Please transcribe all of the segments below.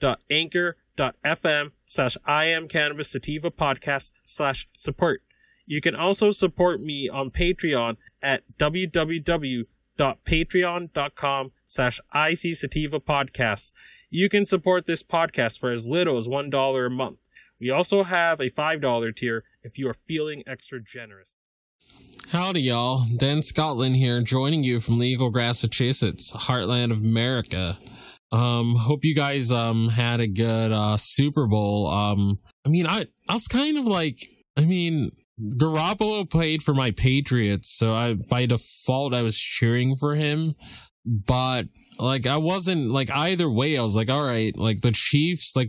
www.anchor.fm slash I am cannabis sativa podcast slash support. You can also support me on Patreon at www.patreon.com slash IC Sativa Podcasts. You can support this podcast for as little as $1 a month. We also have a $5 tier if you are feeling extra generous. Howdy, y'all. Dan Scotland here, joining you from Legal, Massachusetts, heartland of America. Um, hope you guys um had a good uh Super Bowl. Um, I mean, I I was kind of like, I mean, Garoppolo played for my Patriots, so I by default I was cheering for him. But like I wasn't like either way. I was like, all right, like the Chiefs, like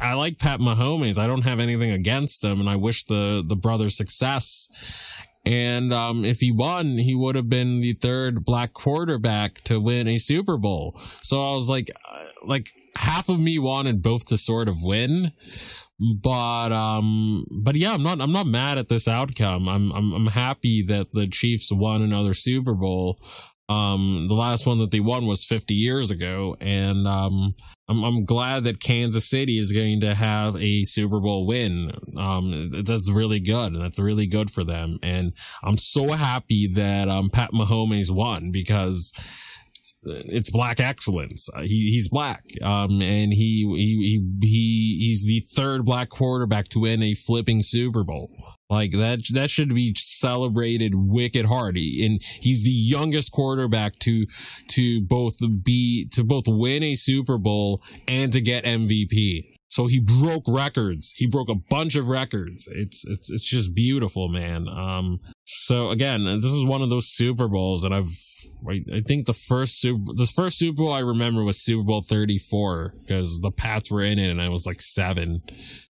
I like Pat Mahomes. I don't have anything against them, and I wish the the brother success. And um, if he won, he would have been the third black quarterback to win a Super Bowl. So I was like, uh, like half of me wanted both to sort of win, but um, but yeah, I'm not I'm not mad at this outcome. I'm I'm I'm happy that the Chiefs won another Super Bowl. Um, the last one that they won was 50 years ago, and um, I'm I'm glad that Kansas City is going to have a Super Bowl win. Um, that's really good, and that's really good for them. And I'm so happy that um Pat Mahomes won because it's black excellence. Uh, he he's black, um, and he he he he's the third black quarterback to win a flipping Super Bowl. Like that that should be celebrated wicked hard. And he's the youngest quarterback to to both be to both win a Super Bowl and to get MVP. So he broke records. He broke a bunch of records. It's it's it's just beautiful, man. Um so again, this is one of those Super Bowls and I've I, I think the first Super the first Super Bowl I remember was Super Bowl 34 because the Pats were in it and I was like 7.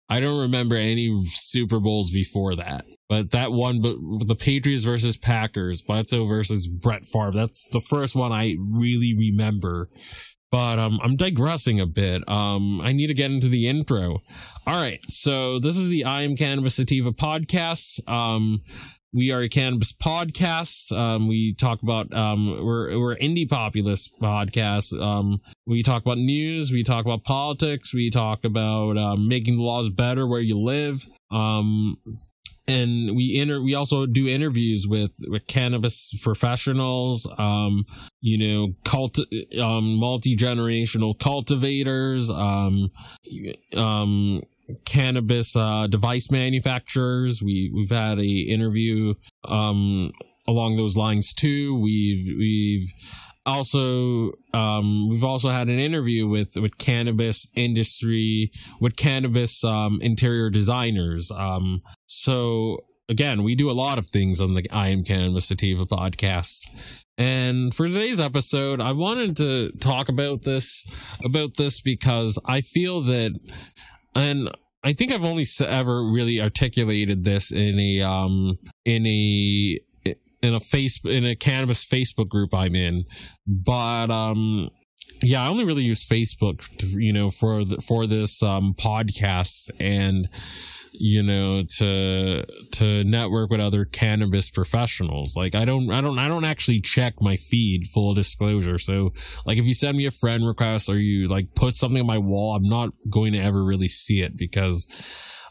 I don't remember any Super Bowls before that. But that one, but the Patriots versus Packers, Bledsoe versus Brett Favre, that's the first one I really remember. But um, I'm digressing a bit. Um, I need to get into the intro. All right, so this is the I Am Cannabis Sativa podcast. Um, we are a cannabis podcast. Um, we talk about um, we're we're indie populist podcast. Um, we talk about news. We talk about politics. We talk about um, making the laws better where you live. And we inter we also do interviews with with cannabis professionals um you know cult um multi-generational cultivators um um cannabis uh, device manufacturers. We we've had a interview um, along those lines too. We've we've also um, we've also had an interview with with cannabis industry with cannabis um, interior designers. Um, so again, we do a lot of things on the I Am Cannabis Sativa podcast. And for today's episode, I wanted to talk about this about this because I feel that and I think I've only ever really articulated this in a um in a in a face in a cannabis Facebook group I'm in, but um yeah, I only really use Facebook, to, you know, for the, for this um podcast and you know to to network with other cannabis professionals. Like i don't i don't i don't actually check my feed full disclosure. So like if you send me a friend request or you like put something on my wall i'm not going to ever really see it because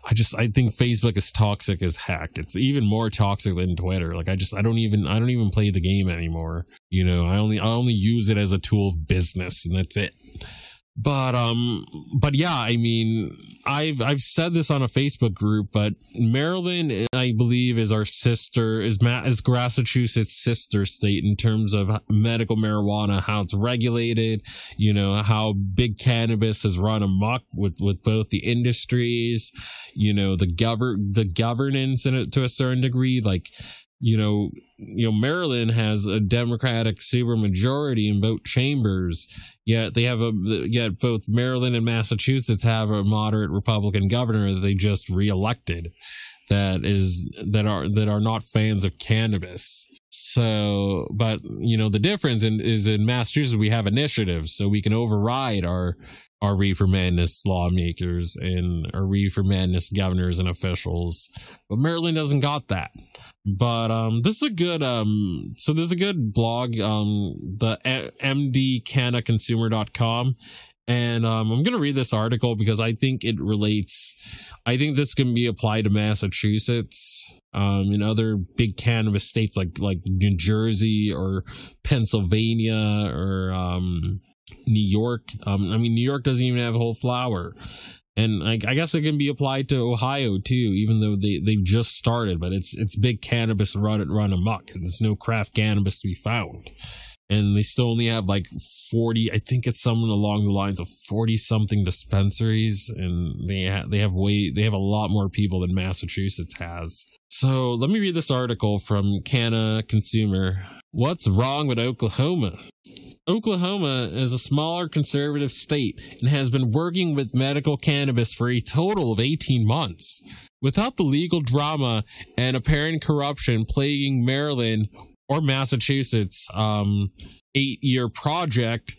I just I think Facebook is toxic as heck. It's even more toxic than Twitter. Like I just I don't even I don't even play the game anymore. You know, I only I only use it as a tool of business and that's it. But um but yeah i mean i've i've said this on a facebook group but maryland i believe is our sister is Ma- is massachusetts sister state in terms of medical marijuana how it's regulated you know how big cannabis has run amok with with both the industries you know the govern the governance in it to a certain degree like you know, you know, Maryland has a Democratic supermajority in both chambers. Yet they have a yet both Maryland and Massachusetts have a moderate Republican governor that they just reelected. That is that are that are not fans of cannabis. So, but you know, the difference in, is in Massachusetts we have initiatives, so we can override our our reefer madness lawmakers and our reefer madness governors and officials. But Maryland doesn't got that. But um this is a good um so there's a good blog um the mdcanaconsumer.com and um, I'm going to read this article because I think it relates. I think this can be applied to Massachusetts, um, in other big cannabis states like like New Jersey or Pennsylvania or um, New York. Um, I mean, New York doesn't even have a whole flower. And I, I, guess it can be applied to Ohio too, even though they they've just started. But it's it's big cannabis run run amok, and there's no craft cannabis to be found. And they still only have like forty. I think it's something along the lines of forty something dispensaries, and they ha- they have way they have a lot more people than Massachusetts has. So let me read this article from Canna Consumer. What's wrong with Oklahoma? Oklahoma is a smaller conservative state and has been working with medical cannabis for a total of 18 months. Without the legal drama and apparent corruption plaguing Maryland or Massachusetts, um, eight year project,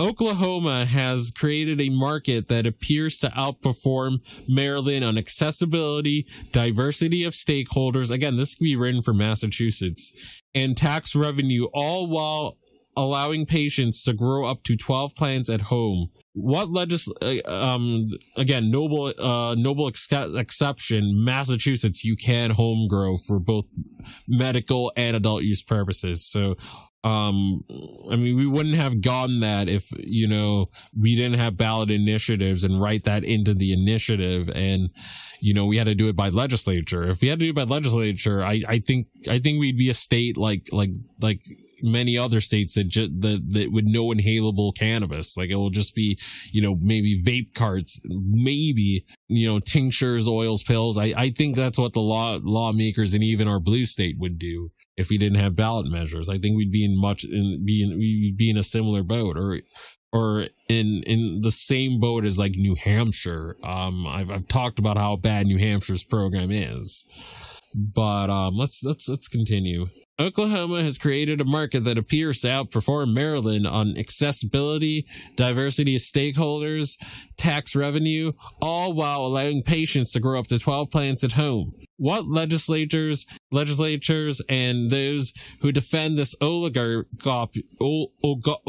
Oklahoma has created a market that appears to outperform Maryland on accessibility, diversity of stakeholders. Again, this could be written for Massachusetts and tax revenue, all while allowing patients to grow up to 12 plants at home. What legis uh, um again noble uh noble ex- exception Massachusetts you can home grow for both medical and adult use purposes. So um i mean we wouldn't have gotten that if you know we didn't have ballot initiatives and write that into the initiative and you know we had to do it by legislature if we had to do it by legislature i i think i think we'd be a state like like like many other states that just that, that with no inhalable cannabis like it will just be you know maybe vape carts maybe you know tinctures oils pills i i think that's what the law lawmakers and even our blue state would do if we didn't have ballot measures. I think we'd be in much in be in we'd be in a similar boat or or in in the same boat as like New Hampshire. Um I've I've talked about how bad New Hampshire's program is. But um let's let's let's continue. Oklahoma has created a market that appears to outperform Maryland on accessibility, diversity of stakeholders, tax revenue, all while allowing patients to grow up to 12 plants at home. What legislators, legislatures, and those who defend this oligarch, oligopoly,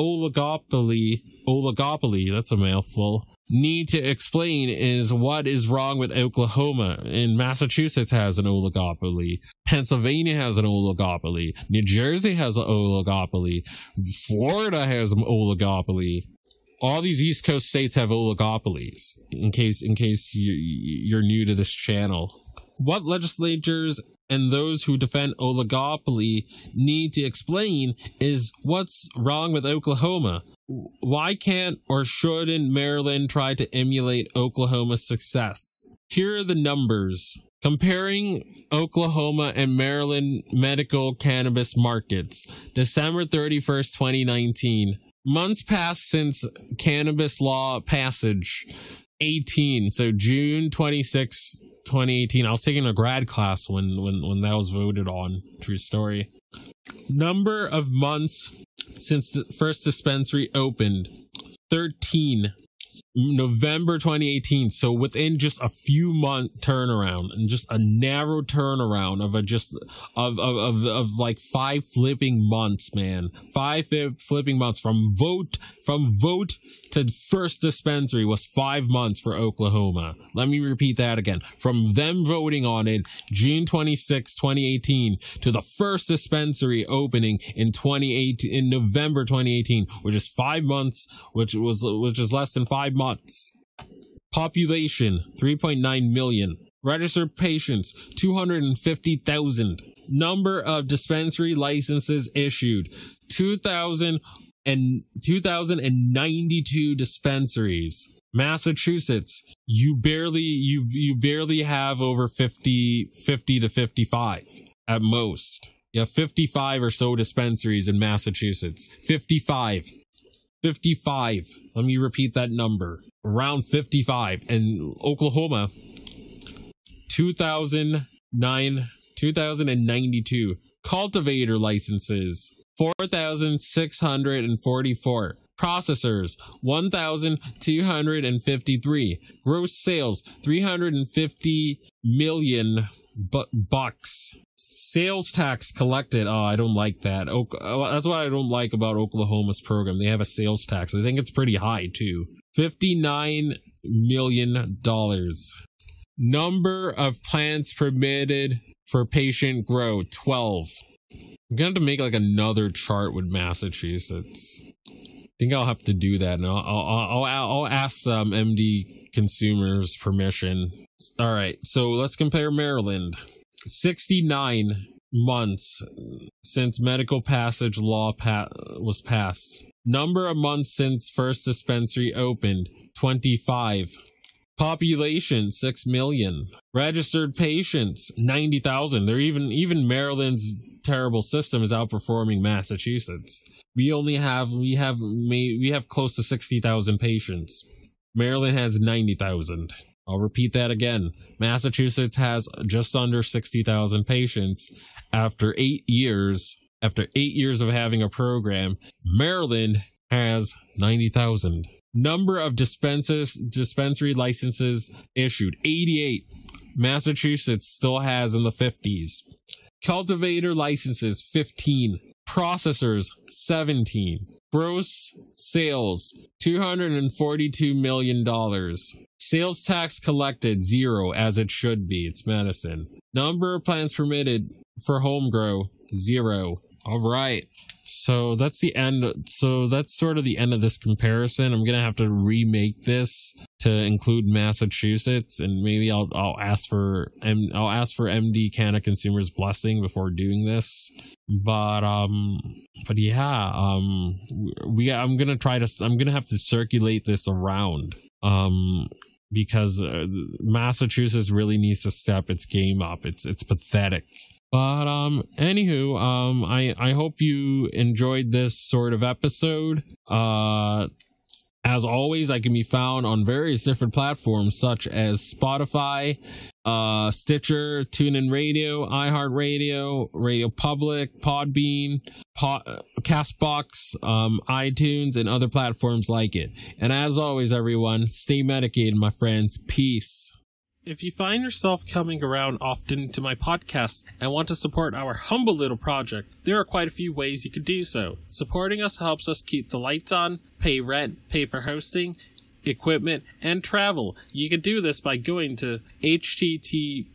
oligopoly, that's a mouthful, need to explain is what is wrong with Oklahoma. And Massachusetts has an oligopoly. Pennsylvania has an oligopoly. New Jersey has an oligopoly. Florida has an oligopoly. All these East Coast states have oligopolies. In case, in case you, you're new to this channel, what legislatures and those who defend oligopoly need to explain is what's wrong with Oklahoma why can't or shouldn't Maryland try to emulate Oklahoma's success? Here are the numbers. Comparing Oklahoma and Maryland medical cannabis markets, December 31st, 2019. Months passed since cannabis law passage, 18. So June 26, 2018. I was taking a grad class when, when, when that was voted on. True story. Number of months since the first dispensary opened. 13 November 2018. So within just a few month turnaround and just a narrow turnaround of a just of of of, of like five flipping months, man. Five flipping months from vote from vote to first dispensary was five months for Oklahoma. Let me repeat that again. From them voting on it June 26, 2018 to the first dispensary opening in 2018 in November 2018, which is five months, which was which is less than five months. Population 3.9 million. Registered patients 250,000. Number of dispensary licenses issued 2,000 and 2092 dispensaries. Massachusetts, you barely you you barely have over 50 50 to 55 at most. You have 55 or so dispensaries in Massachusetts. 55. 55. Let me repeat that number. Around 55. And Oklahoma, 2009, 2092. Cultivator licenses, 4,644. Processors, 1,253. Gross sales, 350 million bu- bucks. Sales tax collected. Oh, I don't like that. O- oh, that's what I don't like about Oklahoma's program. They have a sales tax. I think it's pretty high too. $59 million. Number of plants permitted for patient grow 12. I'm gonna have to make like another chart with Massachusetts. I think I'll have to do that. And I'll I'll, I'll, I'll ask some MD consumers permission. All right, so let's compare Maryland. 69 months since medical passage law pa- was passed. Number of months since first dispensary opened 25. Population 6 million. Registered patients 90,000. They're even even Maryland's terrible system is outperforming Massachusetts. We only have we have we have close to 60,000 patients. Maryland has 90,000. I'll repeat that again. Massachusetts has just under 60,000 patients after 8 years after 8 years of having a program. Maryland has 90,000. Number of dispensary licenses issued 88. Massachusetts still has in the 50s. Cultivator licenses 15. Processors 17. Gross sales $242 million. Sales tax collected zero as it should be. It's medicine. Number of plants permitted for home grow zero. All right. So that's the end. So that's sort of the end of this comparison. I'm gonna have to remake this to include Massachusetts, and maybe I'll I'll ask for I'll ask for MD Canna Consumers blessing before doing this. But um, but yeah, um, we I'm gonna try to I'm gonna have to circulate this around um because uh, Massachusetts really needs to step its game up. It's it's pathetic. But um anywho, um I I hope you enjoyed this sort of episode. Uh as always, I can be found on various different platforms such as Spotify, uh, Stitcher, TuneIn Radio, iHeartRadio, Radio Public, Podbean, Pod, Castbox, um, iTunes, and other platforms like it. And as always, everyone, stay medicated, my friends. Peace. If you find yourself coming around often to my podcast and want to support our humble little project, there are quite a few ways you could do so. Supporting us helps us keep the lights on, pay rent, pay for hosting, equipment, and travel. You can do this by going to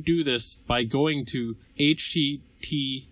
do this by going to https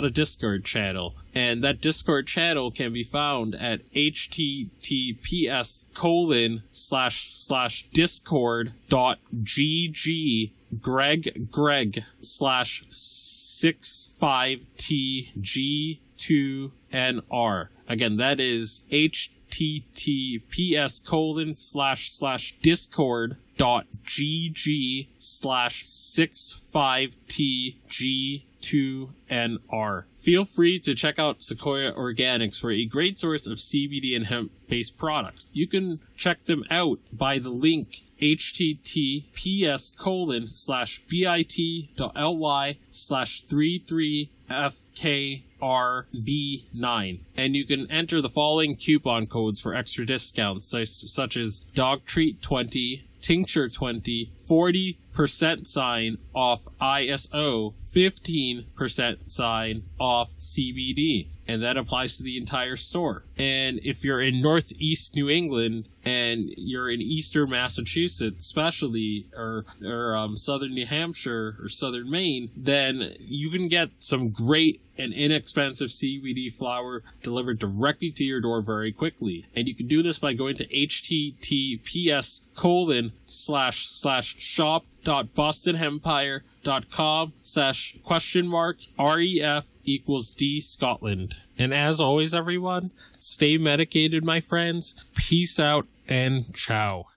a Discord channel and that discord channel can be found at https colon slash slash discord dot gg greg greg slash six five tg two nr again that is https colon slash slash discord dot gg slash six five tg 2NR. Feel free to check out Sequoia Organics for a great source of CBD and hemp based products. You can check them out by the link https colon slash bit.ly slash 33fkrv9 and you can enter the following coupon codes for extra discounts such, such as dog treat 20 tincture 20 40% sign off iso 15% sign off cbd and that applies to the entire store. And if you're in northeast New England and you're in eastern Massachusetts, especially, or, or um, southern New Hampshire or southern Maine, then you can get some great and inexpensive CBD flower delivered directly to your door very quickly. And you can do this by going to https colon slash slash shop dot bostonhempire dot com slash question mark ref equals d scotland. And as always everyone stay medicated my friends. Peace out and ciao